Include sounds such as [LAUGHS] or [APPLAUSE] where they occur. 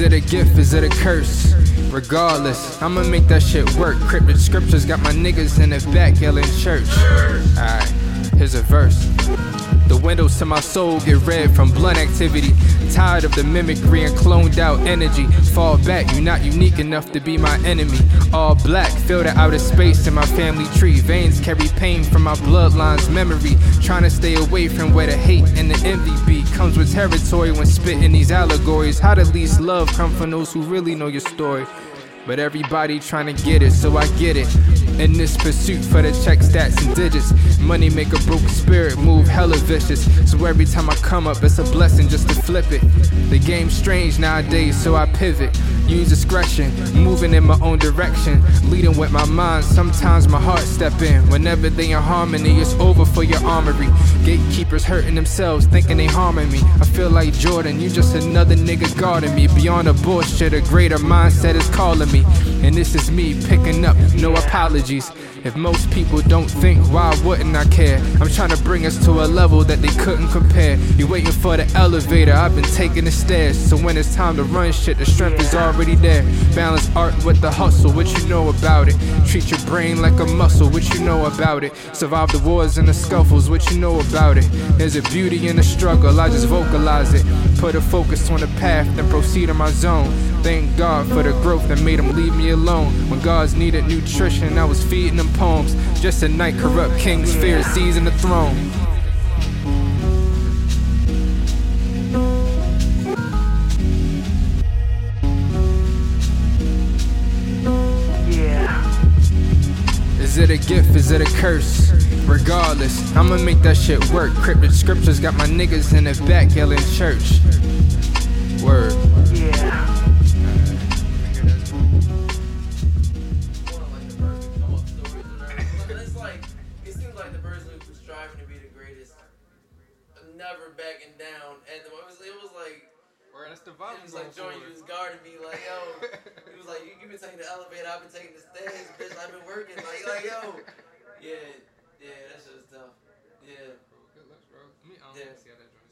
it a gift? Is it a curse? Regardless, I'ma make that shit work. Cryptic scriptures got my niggas in the back yelling church. Alright, here's a verse. The windows to my soul get red from blunt activity. Tired of the mimicry and cloned out energy. Fall back, you're not unique enough to be my enemy. All black, fill the outer space in my family tree. Veins carry pain from my bloodline's memory. Trying to stay away from where the hate and the envy be. Comes with territory when spitting these allegories. How the least love come from those who really know your story. But everybody trying to get it, so I get it. In this pursuit for the check stats and digits, money make a broken spirit move hella vicious. So every time I come up, it's a blessing just to flip it. The game's strange nowadays, so I pivot. Use discretion, moving in my own direction, leading with my mind. Sometimes my heart step in. Whenever they in harmony, it's over for your armory. Gatekeepers hurting themselves, thinking they harming me. I feel like Jordan, you just another nigga guarding me. Beyond the bullshit, a greater mindset is calling me. And this is me picking up, no apologies. If most people don't think, why wouldn't I care? I'm trying to bring us to a level that they couldn't compare. You waiting for the elevator, I've been taking the stairs. So when it's time to run shit, the strength is already there. Balance art with the hustle, what you know about it. Treat your brain like a muscle, what you know about it. Survive the wars and the scuffles, what you know about it. There's a beauty in the struggle, I just vocalize it. Put a focus on the path, then proceed in my zone. Thank God for the growth that made them leave me alone. When gods needed nutrition, I was feeding them poems. Just a knight corrupt king's fear seizing the throne. Is it a gift? Is it a curse? Regardless, I'ma make that shit work. Cryptic scriptures got my niggas in the back yelling church. Word. Yeah. never backing down. And it was, it was like. Or that's the vibe. He was like, Jordan you was guarding me. Like, yo. [LAUGHS] he was like, you, you been taking the elevator. I've been taking the stairs, bitch. I've been working. Like, like yo. [LAUGHS] Yeah. Yeah, that shit was tough. Yeah. Bro, good luck, bro. Me, I don't yeah. see how that joint